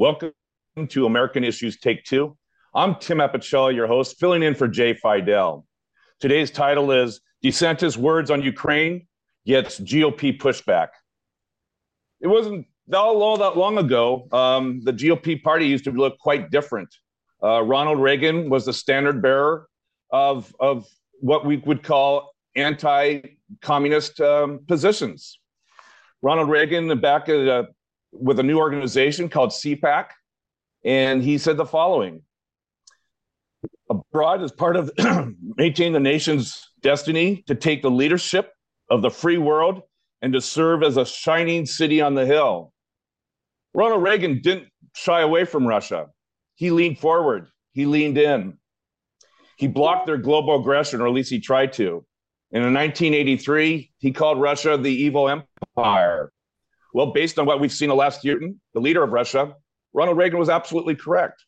Welcome to American Issues Take Two. I'm Tim Apicella, your host, filling in for Jay Fidel. Today's title is DeSantis' words on Ukraine gets GOP pushback. It wasn't all that long ago. Um, the GOP party used to look quite different. Uh, Ronald Reagan was the standard bearer of, of what we would call anti communist um, positions. Ronald Reagan, the back at, uh, with a new organization called CPAC, and he said the following Abroad as part of maintaining the nation's destiny to take the leadership of the free world and to serve as a shining city on the hill. Ronald Reagan didn't shy away from Russia. He leaned forward, he leaned in. He blocked their global aggression, or at least he tried to. And in 1983, he called Russia the evil empire. Well, based on what we've seen the last year, the leader of Russia, Ronald Reagan was absolutely correct.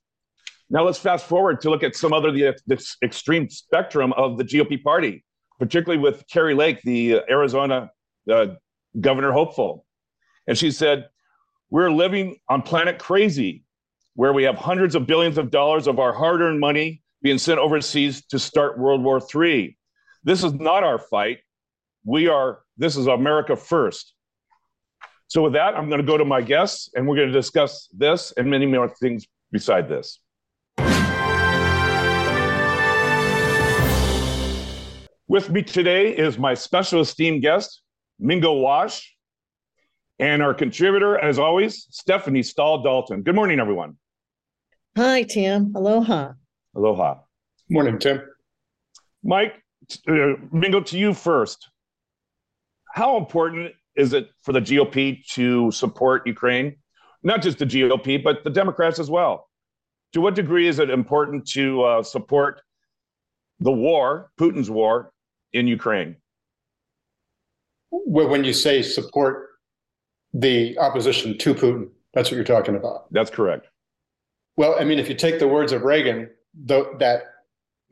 Now let's fast forward to look at some other the, the extreme spectrum of the GOP party, particularly with Kari Lake, the Arizona uh, governor hopeful. And she said, We're living on planet crazy, where we have hundreds of billions of dollars of our hard earned money being sent overseas to start World War III. This is not our fight. We are, this is America first. So, with that, I'm going to go to my guests and we're going to discuss this and many more things beside this. With me today is my special esteemed guest, Mingo Wasch, and our contributor, as always, Stephanie Stahl Dalton. Good morning, everyone. Hi, Tim. Aloha. Aloha. Morning, Tim. Mike, uh, Mingo, to you first. How important is it for the GOP to support Ukraine? Not just the GOP, but the Democrats as well. To what degree is it important to uh, support the war, Putin's war in Ukraine? Well, When you say support the opposition to Putin, that's what you're talking about. That's correct. Well, I mean, if you take the words of Reagan, that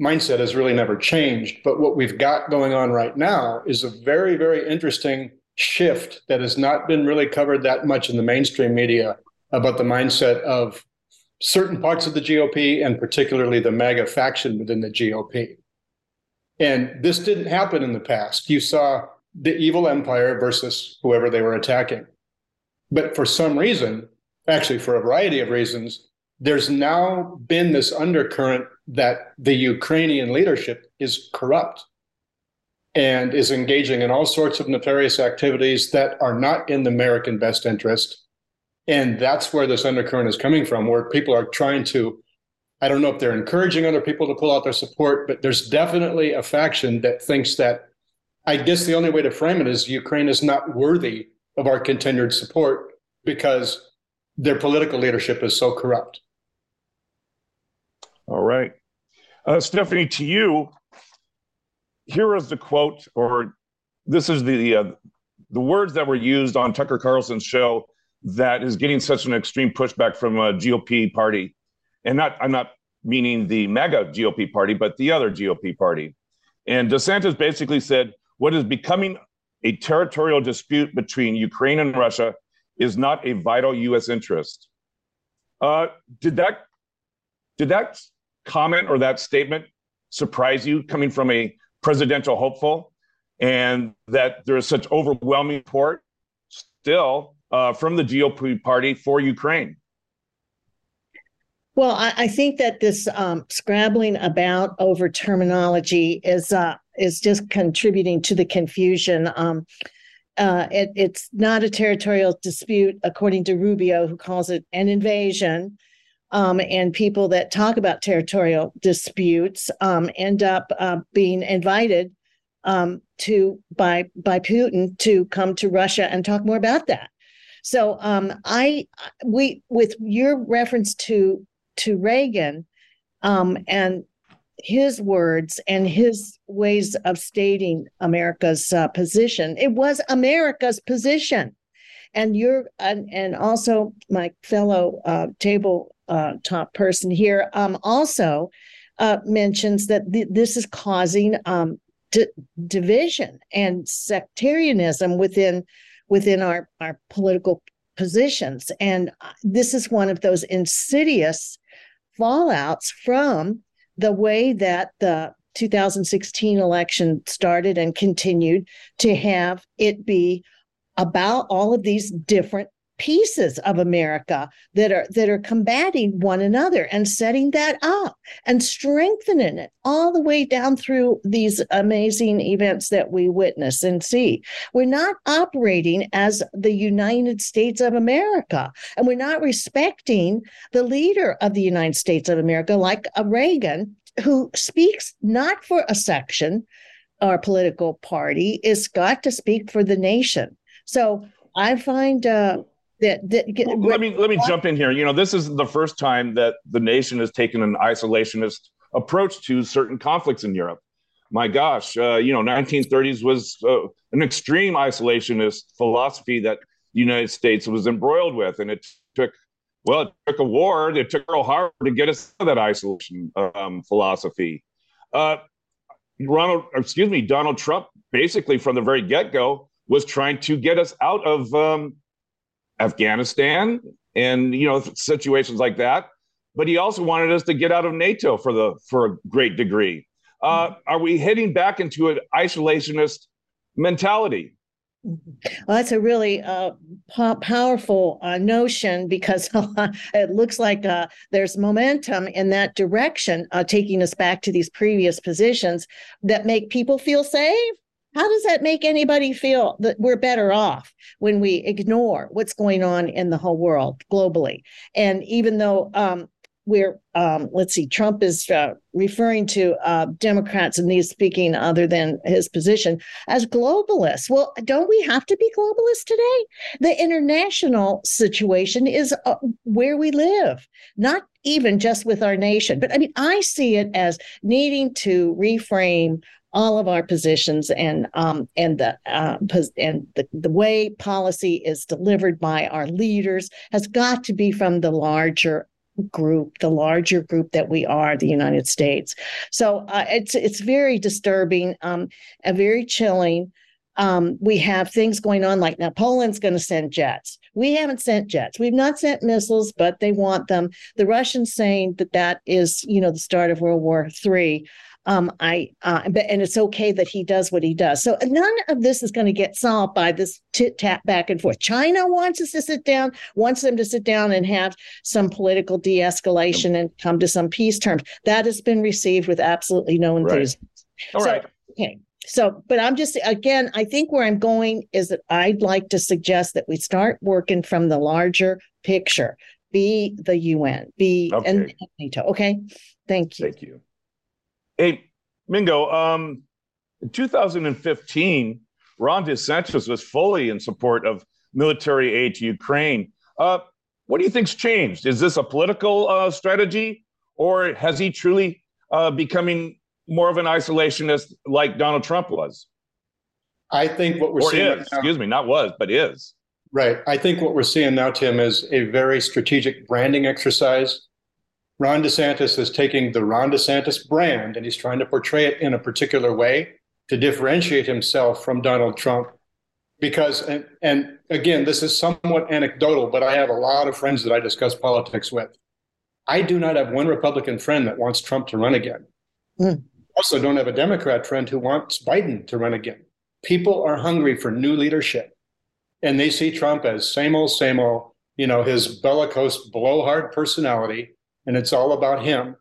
mindset has really never changed. But what we've got going on right now is a very, very interesting shift that has not been really covered that much in the mainstream media about the mindset of certain parts of the GOP and particularly the MAGA faction within the GOP. And this didn't happen in the past. You saw the evil empire versus whoever they were attacking. But for some reason, actually for a variety of reasons, there's now been this undercurrent that the Ukrainian leadership is corrupt and is engaging in all sorts of nefarious activities that are not in the American best interest. And that's where this undercurrent is coming from, where people are trying to, I don't know if they're encouraging other people to pull out their support, but there's definitely a faction that thinks that, I guess the only way to frame it is Ukraine is not worthy of our continued support because their political leadership is so corrupt. All right. Uh, Stephanie, to you, here is the quote, or this is the uh, the words that were used on Tucker Carlson's show that is getting such an extreme pushback from a GOP party, and not I'm not meaning the MAGA GOP party, but the other GOP party. And DeSantis basically said, "What is becoming a territorial dispute between Ukraine and Russia is not a vital U.S. interest." Uh, did that did that comment or that statement surprise you coming from a presidential hopeful, and that there is such overwhelming support still uh, from the GOP party for Ukraine. Well, I, I think that this um, scrabbling about over terminology is uh, is just contributing to the confusion. Um, uh, it, it's not a territorial dispute, according to Rubio, who calls it an invasion um, and people that talk about territorial disputes um, end up uh, being invited um, to by by Putin to come to Russia and talk more about that. So um, I we with your reference to to Reagan um, and his words and his ways of stating America's uh, position, it was America's position and you're and, and also my fellow uh, table uh, top person here um, also uh, mentions that th- this is causing um, d- division and sectarianism within within our our political positions. And uh, this is one of those insidious fallouts from the way that the 2016 election started and continued to have it be about all of these different pieces of America that are that are combating one another and setting that up and strengthening it all the way down through these amazing events that we witness and see. We're not operating as the United States of America and we're not respecting the leader of the United States of America like a Reagan who speaks not for a section or political party is got to speak for the nation. So I find uh, that, that well, let me let me jump in here. You know, this is the first time that the nation has taken an isolationist approach to certain conflicts in Europe. My gosh, uh, you know, 1930s was uh, an extreme isolationist philosophy that the United States was embroiled with, and it took well, it took a war. It took Pearl Harbor to get us out of that isolation um, philosophy. Uh, Ronald, excuse me, Donald Trump, basically from the very get go, was trying to get us out of um, Afghanistan and you know situations like that. But he also wanted us to get out of NATO for the for a great degree. Uh, are we heading back into an isolationist mentality? Well, that's a really uh, po- powerful uh, notion because it looks like uh, there's momentum in that direction, uh, taking us back to these previous positions that make people feel safe how does that make anybody feel that we're better off when we ignore what's going on in the whole world globally? And even though um, we're, um, let's see, Trump is uh, referring to uh, Democrats and he's speaking other than his position as globalists. Well, don't we have to be globalists today? The international situation is uh, where we live, not even just with our nation. But I mean, I see it as needing to reframe all of our positions and um, and the uh, and the, the way policy is delivered by our leaders has got to be from the larger group, the larger group that we are, the United States. So uh, it's it's very disturbing, um, and very chilling. Um, we have things going on like now Poland's going to send jets. We haven't sent jets. We've not sent missiles, but they want them. The Russians saying that that is, you know, the start of World War Three um, I uh, but and it's okay that he does what he does. So none of this is going to get solved by this tit tap back and forth. China wants us to sit down, wants them to sit down and have some political de-escalation and come to some peace terms. That has been received with absolutely no enthusiasm. Right. All so, right. Okay. So, but I'm just again, I think where I'm going is that I'd like to suggest that we start working from the larger picture. Be the UN, be okay. and NATO. Okay. Thank you. Thank you. Hey, Mingo, um, in 2015, Ron DeSantis was fully in support of military aid to Ukraine. Uh, what do you think's changed? Is this a political uh, strategy, or has he truly uh, becoming more of an isolationist like Donald Trump was? I think what we're or seeing, is, right excuse me, not was, but is. Right. I think what we're seeing now, Tim, is a very strategic branding exercise Ron DeSantis is taking the Ron DeSantis brand and he's trying to portray it in a particular way to differentiate himself from Donald Trump. Because, and, and again, this is somewhat anecdotal, but I have a lot of friends that I discuss politics with. I do not have one Republican friend that wants Trump to run again. Mm. Also, don't have a Democrat friend who wants Biden to run again. People are hungry for new leadership, and they see Trump as same old, same old. You know, his bellicose, blowhard personality and it's all about him.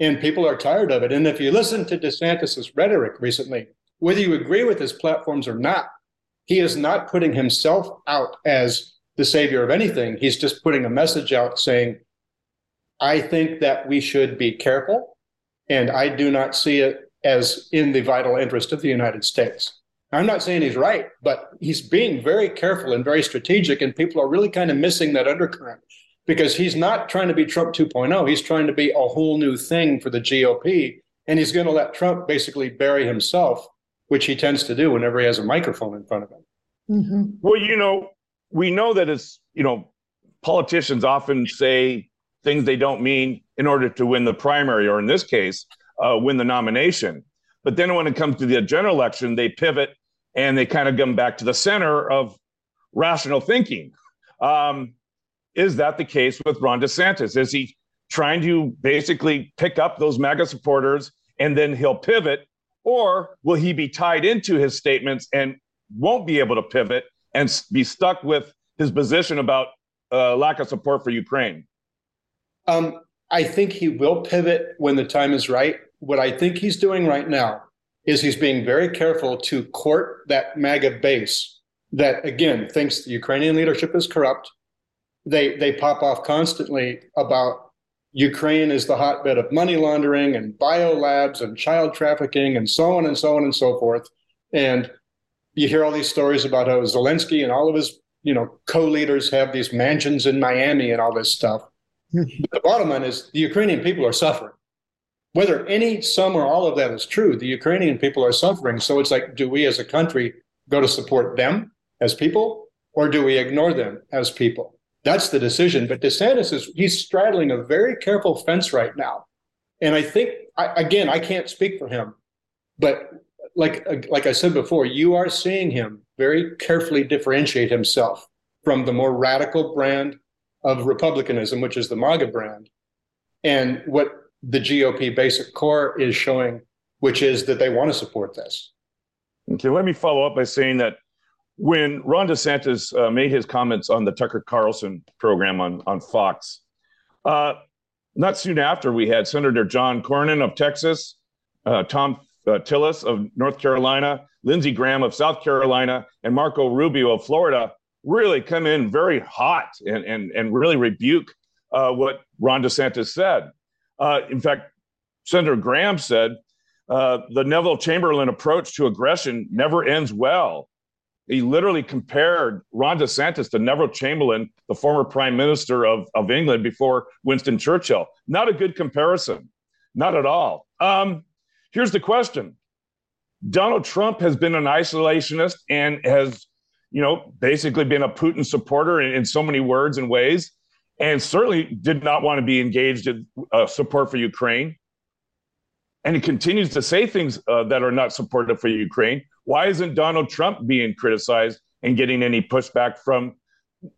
And people are tired of it. And if you listen to DeSantis's rhetoric recently, whether you agree with his platforms or not, he is not putting himself out as the savior of anything. He's just putting a message out saying, I think that we should be careful, and I do not see it as in the vital interest of the United States. I'm not saying he's right, but he's being very careful and very strategic, and people are really kind of missing that undercurrent because he's not trying to be Trump 2.0. He's trying to be a whole new thing for the GOP. And he's going to let Trump basically bury himself, which he tends to do whenever he has a microphone in front of him. Mm-hmm. Well, you know, we know that it's, you know, politicians often say things they don't mean in order to win the primary, or in this case, uh, win the nomination. But then when it comes to the general election, they pivot and they kind of come back to the center of rational thinking Um, is that the case with Ron DeSantis? Is he trying to basically pick up those MAGA supporters and then he'll pivot? Or will he be tied into his statements and won't be able to pivot and be stuck with his position about uh, lack of support for Ukraine? Um, I think he will pivot when the time is right. What I think he's doing right now is he's being very careful to court that MAGA base that, again, thinks the Ukrainian leadership is corrupt. They they pop off constantly about Ukraine is the hotbed of money laundering and biolabs and child trafficking and so on and so on and so forth. And you hear all these stories about how Zelensky and all of his you know co-leaders have these mansions in Miami and all this stuff. Hmm. but the bottom line is the Ukrainian people are suffering. Whether any, some, or all of that is true, the Ukrainian people are suffering. So it's like, do we as a country go to support them as people, or do we ignore them as people? That's the decision. But DeSantis is he's straddling a very careful fence right now, and I think I, again I can't speak for him, but like like I said before, you are seeing him very carefully differentiate himself from the more radical brand of republicanism, which is the MAGA brand, and what the GOP basic core is showing, which is that they want to support this. Okay, let me follow up by saying that when Ron DeSantis uh, made his comments on the Tucker Carlson program on, on Fox, uh, not soon after, we had Senator John Cornyn of Texas, uh, Thom uh, Tillis of North Carolina, Lindsey Graham of South Carolina, and Marco Rubio of Florida really come in very hot and, and, and really rebuke uh, what Ron DeSantis said. Uh, in fact, Senator Graham said the Neville Chamberlain approach to aggression never ends well he literally compared Ron DeSantis to Neville Chamberlain, the former prime minister of, of England before Winston Churchill. Not a good comparison, not at all. Um, here's the question Donald Trump has been an isolationist and has, you know, basically been a Putin supporter in, in so many words and ways, and certainly did not want to be engaged in uh, support for Ukraine. And he continues to say things uh, that are not supportive for Ukraine. Why isn't Donald Trump being criticized and getting any pushback from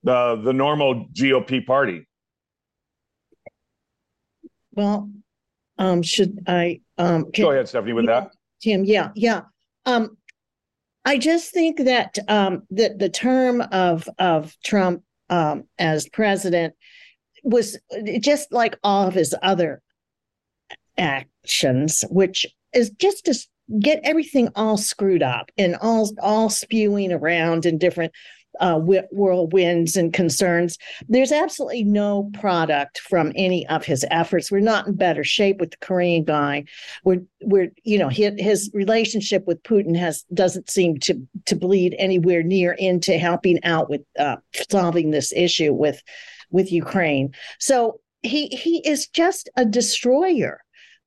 the, the normal GOP party? Well, um, should I um, can, go ahead, Stephanie, with yeah, that? Tim, yeah, yeah. Um, I just think that um, that the term of of Trump um, as president was just like all of his other actions, which is just to get everything all screwed up and all all spewing around in different uh, whirlwinds and concerns. There's absolutely no product from any of his efforts. We're not in better shape with the Korean guy. We're we're you know his, his relationship with Putin has doesn't seem to to bleed anywhere near into helping out with uh, solving this issue with with Ukraine. So he he is just a destroyer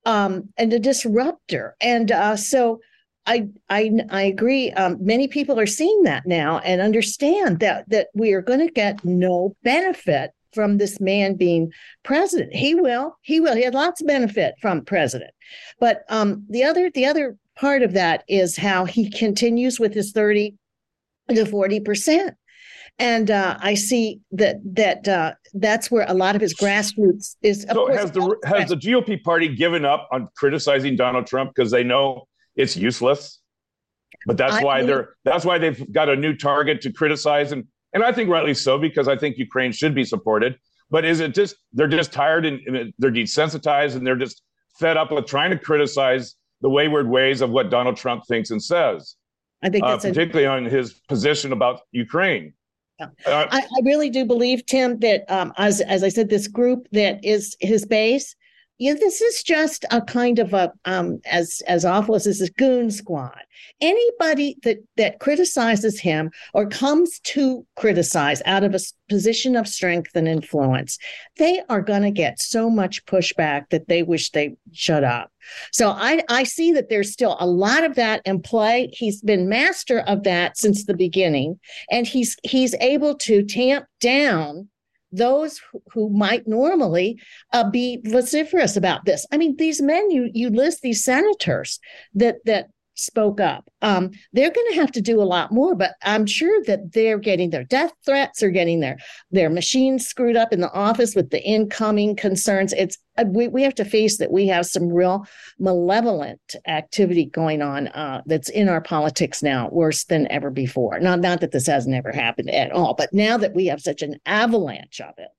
um, and a disruptor. And uh, so I I I agree. Um, many people are seeing that now and understand that that we are going to get no benefit from this man being president. He will. He will. He had lots of benefit from president. But um, the other the other part of that is how he continues with his thirty to forty percent and uh, I see that that uh, that's where a lot of his grassroots is. so has the has the GOP party given up on criticizing Donald Trump because they know it's useless? But that's I why mean, they're that's why they've got a new target to criticize and and I think rightly so because I think Ukraine should be supported. But is it just they're just tired and, and they're desensitized and they're just fed up with trying to criticize the wayward ways of what Donald Trump thinks and says? I think uh, particularly a- on his position about Ukraine. Uh, I, I, really do believe, Tim, that um, as as I said, this group that is his base, you know, this is just a kind of a um, as as awful as this is goon squad. Anybody that that criticizes him or comes to criticize out of a position of strength and influence, they are going to get so much pushback that they wish they shut up. So I, I see that there's still a lot of that in play. He's been master of that since the beginning, and he's he's able to tamp down those who might normally uh, be vociferous about this. I mean, these men you you list these senators that that spoke up. Um, they're going to have to do a lot more, but I'm sure that they're getting their death threats, they're getting their their machines screwed up in the office with the incoming concerns. It's uh, we, we have to face that we have some real malevolent activity going on uh, that's in our politics now, worse than ever before. Not not that this hasn't ever happened at all, but now that we have such an avalanche of it,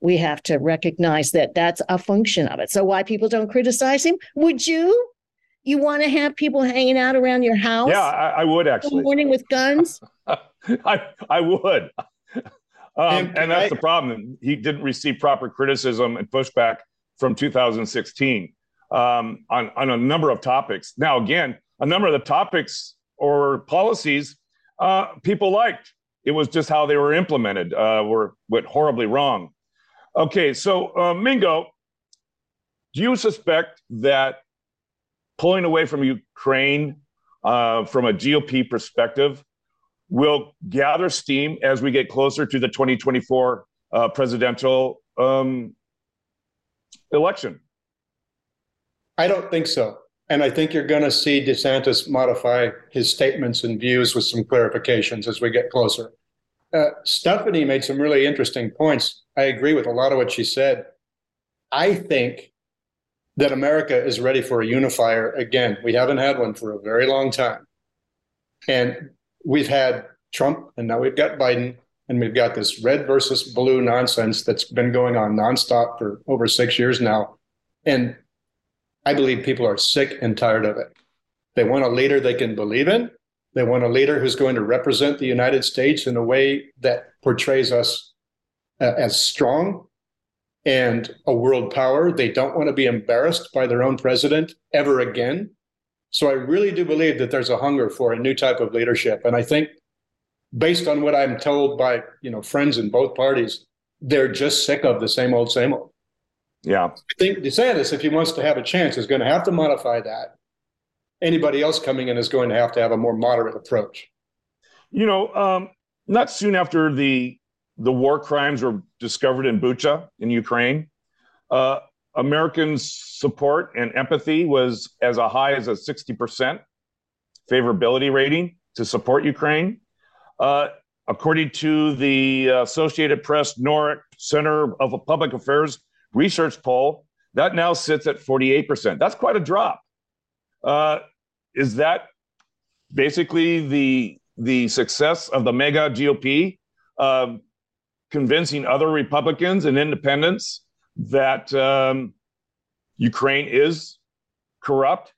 we have to recognize that that's a function of it. So why people don't criticize him? Would you? You want to have people hanging out around your house? Yeah, I, I would actually. Morning with guns. I I would. Um, and, and that's I, the problem. He didn't receive proper criticism and pushback from 2016 um, on on a number of topics. Now, again, a number of the topics or policies uh, people liked. It was just how they were implemented uh, were went horribly wrong. Okay, so uh, Mingo, do you suspect that pulling away from Ukraine uh, from a GOP perspective will gather steam as we get closer to the 2024 uh, presidential um, election? I don't think so. And I think you're going to see DeSantis modify his statements and views with some clarifications as we get closer. Uh, Stephanie made some really interesting points. I agree with a lot of what she said. I think that America is ready for a unifier again. We haven't had one for a very long time. And we've had Trump and now we've got Biden and we've got this red versus blue nonsense that's been going on nonstop for over six years now. And I believe people are sick and tired of it. They want a leader they can believe in. They want a leader who's going to represent the United States in a way that portrays us uh, as strong and a world power. They don't want to be embarrassed by their own president ever again. So I really do believe that there's a hunger for a new type of leadership. And I think based on what I'm told by, you know, friends in both parties, they're just sick of the same old, same old. Yeah. I think DeSantis, if he wants to have a chance, is going to have to modify that. Anybody else coming in is going to have to have a more moderate approach. You know, um, not soon after the the war crimes were discovered in Bucha in Ukraine. Uh, Americans' support and empathy was as high as a 60% favorability rating to support Ukraine. Uh, according to the Associated Press NORC Center of Public Affairs research poll, that now sits at 48%. That's quite a drop. Uh, is that basically the the success of the MAGA GOP? Um, convincing other Republicans and independents that um, Ukraine is corrupt.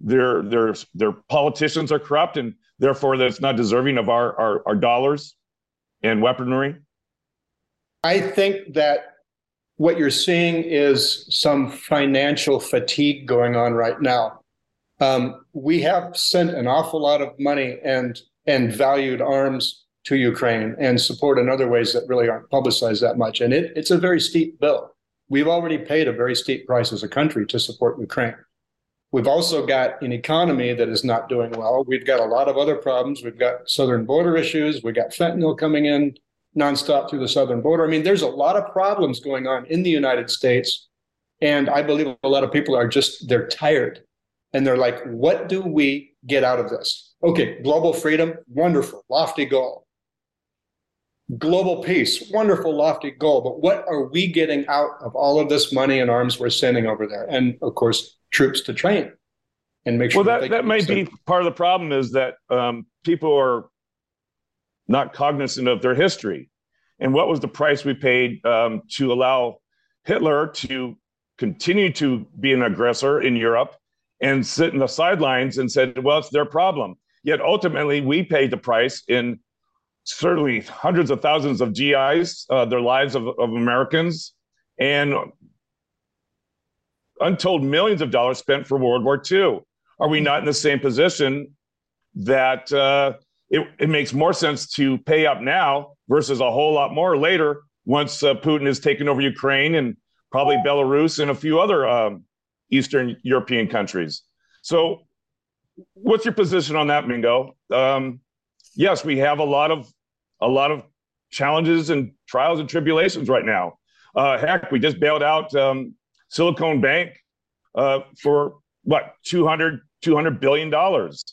Their their their politicians are corrupt, and therefore that's not deserving of our, our, our dollars and weaponry. I think that what you're seeing is some financial fatigue going on right now. Um, we have sent an awful lot of money and and valued arms to Ukraine and support in other ways that really aren't publicized that much. And it, it's a very steep bill. We've already paid a very steep price as a country to support Ukraine. We've also got an economy that is not doing well. We've got a lot of other problems. We've got southern border issues. We've got fentanyl coming in nonstop through the southern border. I mean, there's a lot of problems going on in the United States. And I believe a lot of people are just, they're tired. And they're like, what do we get out of this? Okay, global freedom, wonderful, lofty goal global peace, wonderful, lofty goal. But what are we getting out of all of this money and arms we're sending over there? And of course, troops to train and make sure. Well, that, that, that may be part of the problem is that um, people are not cognizant of their history and what was the price we paid um, to allow Hitler to continue to be an aggressor in Europe and sit in the sidelines and said, well, it's their problem. Yet ultimately, we paid the price in certainly hundreds of thousands of GIs, uh, their lives of, of Americans, and untold millions of dollars spent for World War II. Are we not in the same position that uh, it, it, makes more sense to pay up now versus a whole lot more later once uh, Putin has taken over Ukraine and probably Belarus and a few other um, Eastern European countries? So, what's your position on that, Mingo? Um, yes, we have a lot of a lot of challenges and trials and tribulations right now. Uh, heck, we just bailed out um, Silicon Bank uh, for what 200 200 billion dollars.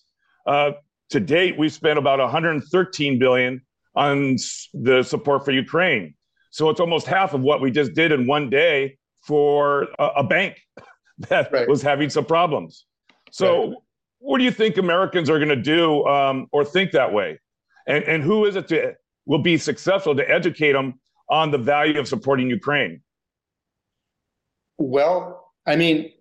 Uh, to date, we've spent about 113 billion on the support for Ukraine. So it's almost half of what we just did in one day for a, a bank that right. was having some problems. So, right. what do you think Americans are going to do um, or think that way? And, and who is it to will be successful to educate them on the value of supporting Ukraine? Well, I mean,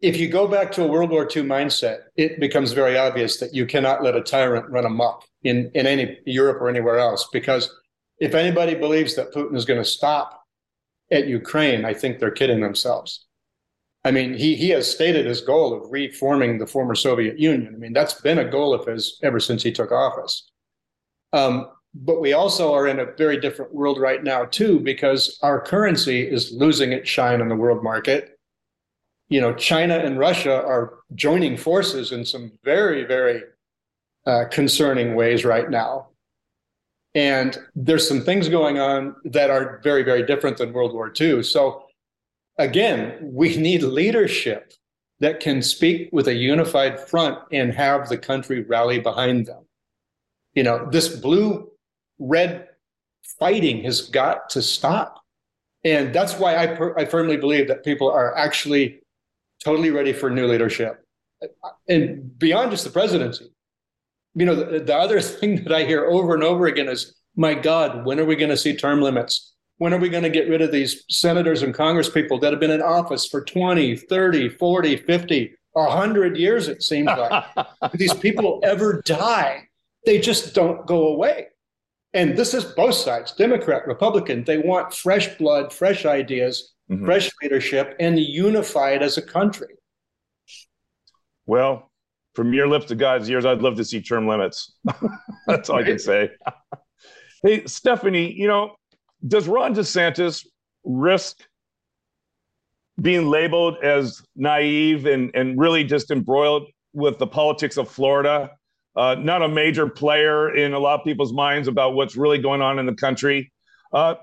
if you go back to a World War II mindset, it becomes very obvious that you cannot let a tyrant run amok in, in any Europe or anywhere else. Because if anybody believes that Putin is going to stop at Ukraine, I think they're kidding themselves. I mean, he he has stated his goal of reforming the former Soviet Union. I mean, that's been a goal of his ever since he took office. Um, but we also are in a very different world right now too, because our currency is losing its shine in the world market. You know, China and Russia are joining forces in some very, very uh, concerning ways right now. And there's some things going on that are very, very different than World War II. So again, we need leadership that can speak with a unified front and have the country rally behind them. You know, this blue red fighting has got to stop. And that's why I, per- I firmly believe that people are actually totally ready for new leadership. And beyond just the presidency, you know, the, the other thing that I hear over and over again is, my God, when are we going to see term limits? When are we going to get rid of these senators and congresspeople that have been in office for 20, 30, 40, 50, 100 years, it seems like? these people ever die, they just don't go away. And this is both sides Democrat, Republican. They want fresh blood, fresh ideas, mm-hmm. fresh leadership, and unified as a country. Well, from your lips to God's ears, I'd love to see term limits. That's all right. I can say. hey, Stephanie, you know, does Ron DeSantis risk being labeled as naive and, and really just embroiled with the politics of Florida? Uh, not a major player in a lot of people's minds about what's really going on in the country. Uh,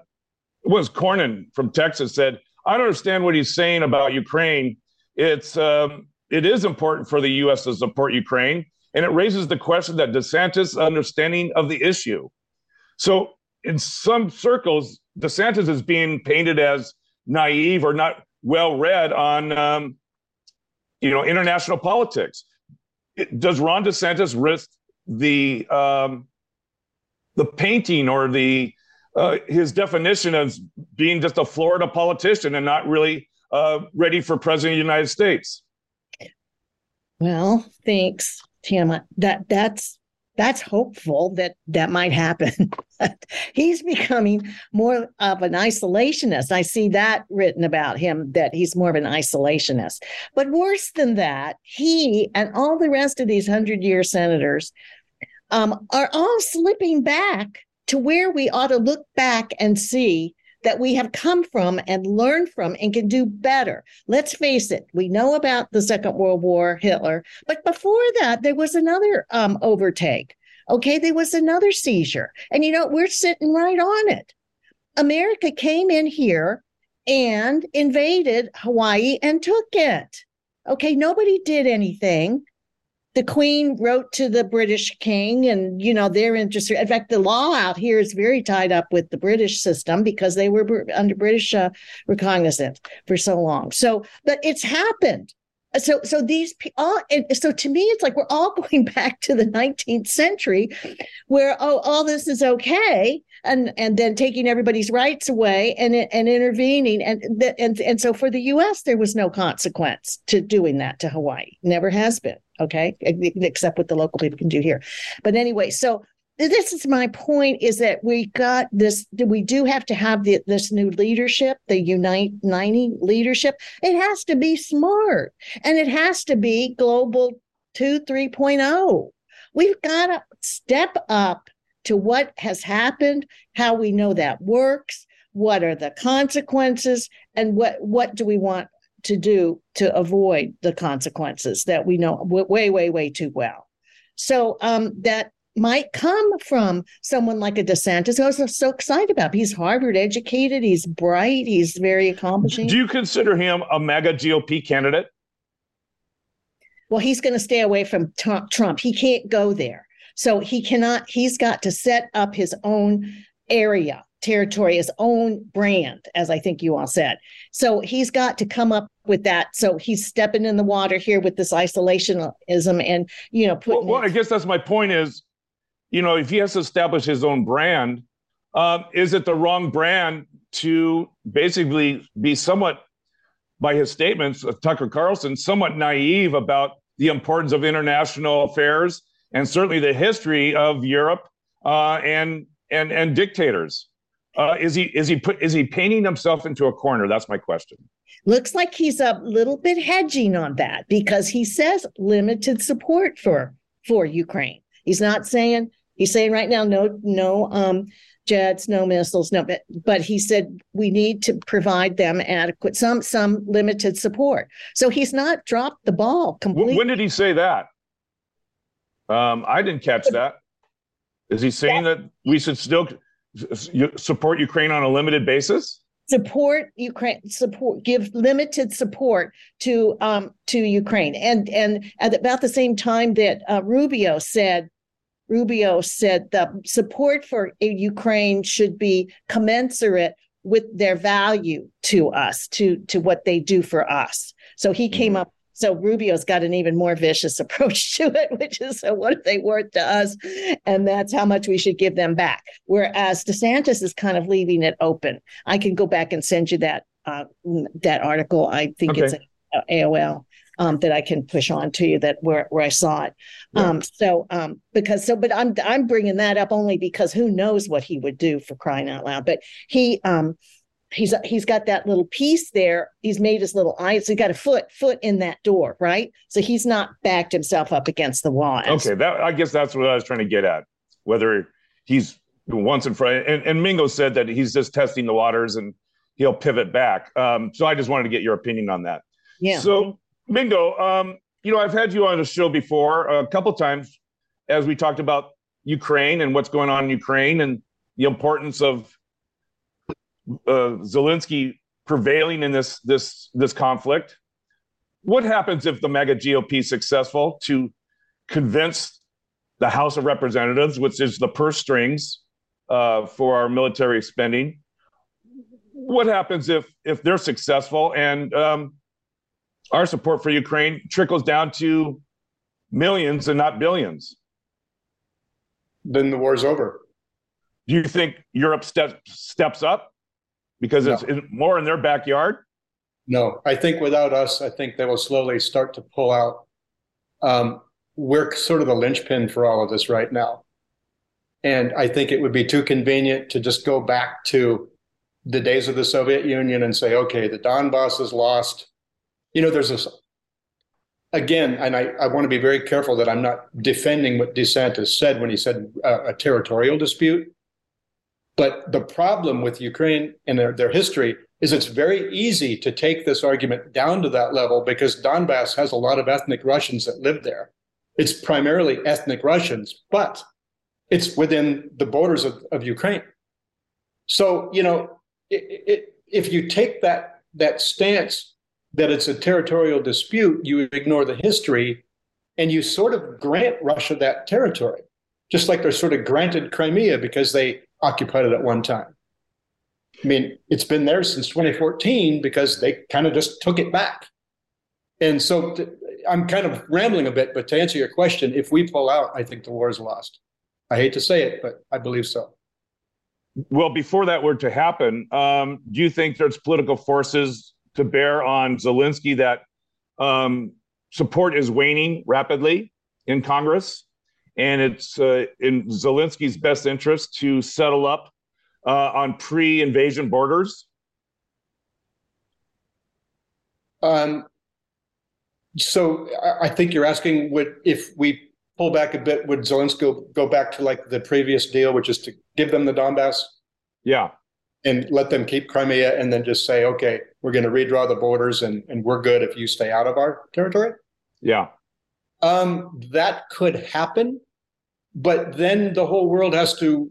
was Cornyn from Texas said, I don't understand what he's saying about Ukraine. It's um, it is important for the U.S. to support Ukraine, and it raises the question that DeSantis' understanding of the issue. So in some circles, DeSantis is being painted as naive or not well read on, um, you know, international politics. Does Ron DeSantis risk the um, the painting or the uh, his definition of being just a Florida politician and not really uh, ready for president of the United States? Well, thanks, Tama. That that's that's hopeful that that might happen. he's becoming more of an isolationist. I see that written about him that he's more of an isolationist. But worse than that, he and all the rest of these hundred year senators um, are all slipping back to where we ought to look back and see that we have come from and learned from and can do better. Let's face it, we know about the Second World War, Hitler, but before that, there was another um, overtake. Okay, there was another seizure. And you know, we're sitting right on it. America came in here and invaded Hawaii and took it. Okay, nobody did anything the queen wrote to the british king and you know they're interested in fact the law out here is very tied up with the british system because they were under british uh, recognizance for so long. So but it's happened. So so these all so to me it's like we're all going back to the 19th century where oh all this is okay and and then taking everybody's rights away and and intervening. And and and so for the US there was no consequence to doing that to Hawaii. Never has been okay? Except what the local people can do here. But anyway so this is my point is that we got this we do have to have the, this new leadership the unite 90 leadership. It has to be smart and it has to be global 2 3.0 we've got to step up to what has happened how we know that works what are the consequences and what what do we want to do to avoid the consequences that we know way way way too well so um, that might come from someone like a DeSantis, who I was so excited about. He's Harvard educated, he's bright, he's very accomplishing. Do you consider him a MAGA GOP candidate? Well, he's going to stay away from Trump. He can't go there. So he cannot, he's got to set up his own area, territory, his own brand, as I think you all said. So he's got to come up with that. So he's stepping in the water here with this isolationism and, you know, putting. Well, well I guess that's my point is, you know, if he has to establish his own brand, um, is it the wrong brand to basically be somewhat, by his statements, of Tucker Carlson, somewhat naive about the importance of international affairs and certainly the history of Europe uh, and and and dictators. Uh, is he is he put is he painting himself into a corner? That's my question. Looks like he's a little bit hedging on that because he says limited support for for Ukraine. He's not saying he's saying right now no no um jets, no missiles, no. But, but he said we need to provide them adequate, some some limited support. So he's not dropped the ball completely. When did he say that? Um, I didn't catch that. Is he saying that we should still support Ukraine on a limited basis? Support Ukraine, support, give limited support to um, to Ukraine, and and at about the same time that uh, Rubio said Rubio said the support for Ukraine should be commensurate with their value to us, to to what they do for us. So he came mm-hmm. up. So Rubio's got an even more vicious approach to it, which is so what are they worth to us, and that's how much we should give them back. Whereas DeSantis is kind of leaving it open. I can go back and send you that uh, that article. I think okay. it's AOL um, that I can push on to you that where, where I saw it. Yeah. Um, so um, because so, but I'm I'm bringing that up only because who knows what he would do for crying out loud. But he um he's he's got that little piece there. He's made his little eye. So he got a foot foot in that door, right? So he's not backed himself up against the wall. Okay, that I guess that's what I was trying to get at. Whether he's once in front, and, and Mingo said that he's just testing the waters and he'll pivot back. Um, so I just wanted to get your opinion on that. Yeah. So Mingo, um, you know, I've had you on the show before a couple times as we talked about Ukraine and what's going on in Ukraine and the importance of uh, Zelensky prevailing in this this this conflict. What happens if the MAGA GOP is successful to convince the House of Representatives, which is the purse strings uh, for our military spending? What happens if if they're successful and um, our support for Ukraine trickles down to millions and not billions. Then the war's over. Do you think Europe steps steps up because it's no. more in their backyard? No, I think without us, I think they will slowly start to pull out. Um, we're sort of the linchpin for all of this right now. And I think it would be too convenient to just go back to the days of the Soviet Union and say, okay, the Donbass is lost you know, there's this again, and I, I want to be very careful that I'm not defending what DeSantis said when he said uh, a territorial dispute. But the problem with Ukraine and their, their history is it's very easy to take this argument down to that level because Donbass has a lot of ethnic Russians that live there. It's primarily ethnic Russians, but it's within the borders of, of Ukraine. So, you know, it, it, if you take that that stance that it's a territorial dispute, you ignore the history and you sort of grant Russia that territory, just like they're sort of granted Crimea because they occupied it at one time. I mean, it's been there since 2014 because they kind of just took it back. And so I'm kind of rambling a bit, but to answer your question, if we pull out, I think the war is lost. I hate to say it, but I believe so. Well, before that were to happen, um, do you think there's political forces to bear on Zelensky that um, support is waning rapidly in Congress, and it's uh, in Zelensky's best interest to settle up uh, on pre-invasion borders. Um, so I think you're asking would if we pull back a bit, would Zelensky go back to like the previous deal, which is to give them the Donbass? Yeah and let them keep Crimea and then just say, okay, we're going to redraw the borders and, and we're good if you stay out of our territory? Yeah. Um, that could happen, but then the whole world has to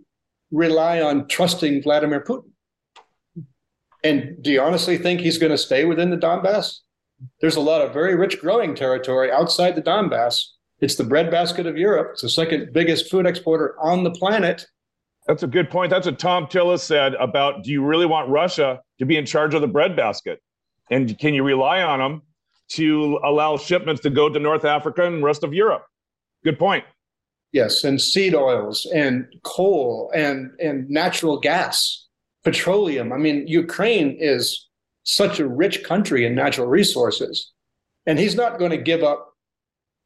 rely on trusting Vladimir Putin. And do you honestly think he's going to stay within the Donbass? there's a lot of very rich growing territory outside the Donbass. It's the breadbasket of Europe. It's the second biggest food exporter on the planet. That's a good point. That's what Thom Tillis said about do you really want Russia to be in charge of the breadbasket? And can you rely on them to allow shipments to go to North Africa and rest of Europe? Good point. Yes, and seed oils and coal and and natural gas, petroleum. I mean, Ukraine is such a rich country in natural resources, and he's not going to give up,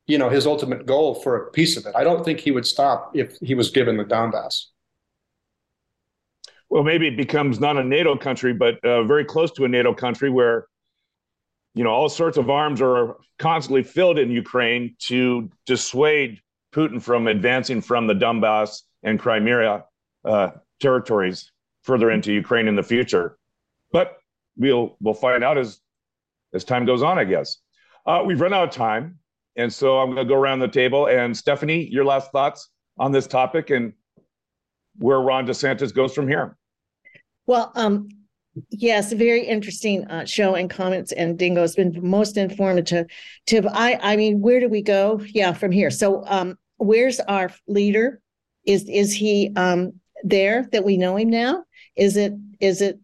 you know, his ultimate goal for a piece of it. I don't think he would stop if he was given the Donbass. Well, maybe it becomes not a NATO country, but uh, very close to a NATO country where, you know, all sorts of arms are constantly filled in Ukraine to dissuade Putin from advancing from the Donbass and Crimea uh, territories further into Ukraine in the future. But we'll we'll find out as as time goes on, I guess. Uh, we've run out of time, and so I'm going to go around the table. And Stephanie, your last thoughts on this topic and where Ron DeSantis goes from here. Well, um, Yes, very interesting uh, show and comments. And Mingo has been most informative. I, I mean, where do we go? Yeah, from here. So, um, where's our leader? Is is he um, there that we know him now? Is it is it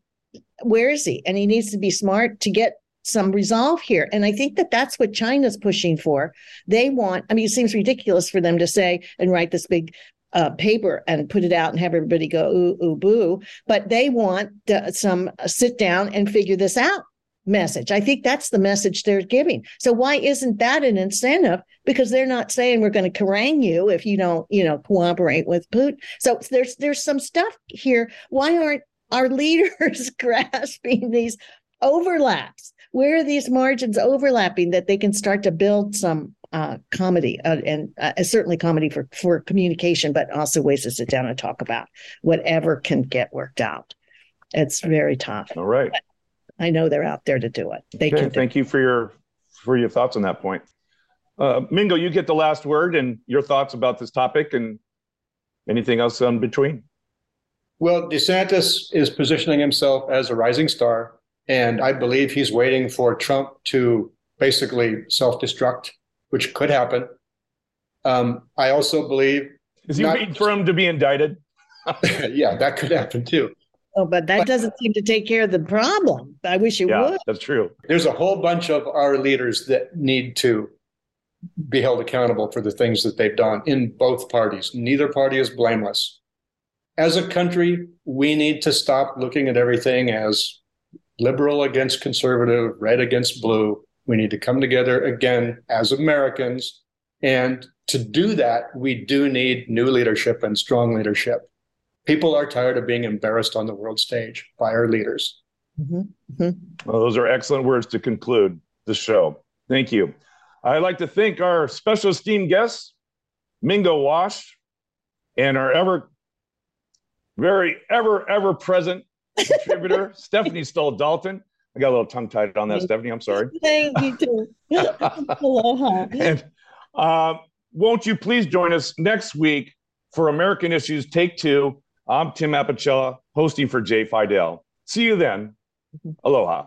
where is he? And he needs to be smart to get some resolve here. And I think that that's what China's pushing for. They want, I mean, it seems ridiculous for them to say and write this big uh, paper and put it out and have everybody go ooh ooh boo. But they want some uh, sit down and figure this out message. I think that's the message they're giving. So why isn't that an incentive? Because they're not saying we're going to harangue you if you don't, you know, cooperate with Putin. So there's there's some stuff here. Why aren't our leaders grasping these overlaps? Where are these margins overlapping that they can start to build some uh, comedy uh, and uh, certainly comedy for for communication, but also ways to sit down and talk about whatever can get worked out. It's very tough. All right. But I know they're out there to do it. They okay, can. Thank you for your for your thoughts on that point. Uh, Mingo, you get the last word and your thoughts about this topic and anything else in between. Well, DeSantis is positioning himself as a rising star, and I believe he's waiting for Trump to basically self destruct which could happen. Um, I also believe. Is he not, waiting for him to be indicted? yeah, that could happen too. Oh, but that but, doesn't seem to take care of the problem. I wish it yeah, would. That's true. There's a whole bunch of our leaders that need to be held accountable for the things that they've done in both parties. Neither party is blameless. As a country, we need to stop looking at everything as liberal against conservative, red against blue. We need to come together again as Americans. And to do that, we do need new leadership and strong leadership. People are tired of being embarrassed on the world stage by our leaders. Mm-hmm. Mm-hmm. Well, those are excellent words to conclude the show. Thank you. I'd like to thank our special esteemed guests, Mingo Wasch, and our ever, very, ever, ever present contributor, Stephanie Stoll Dalton. I got a little tongue tied on that, Stephanie. I'm sorry. Thank you too. Aloha. And uh, won't you please join us next week for American Issues Take Two? I'm Tim Apicella, hosting for Jay Fidel. See you then. Aloha.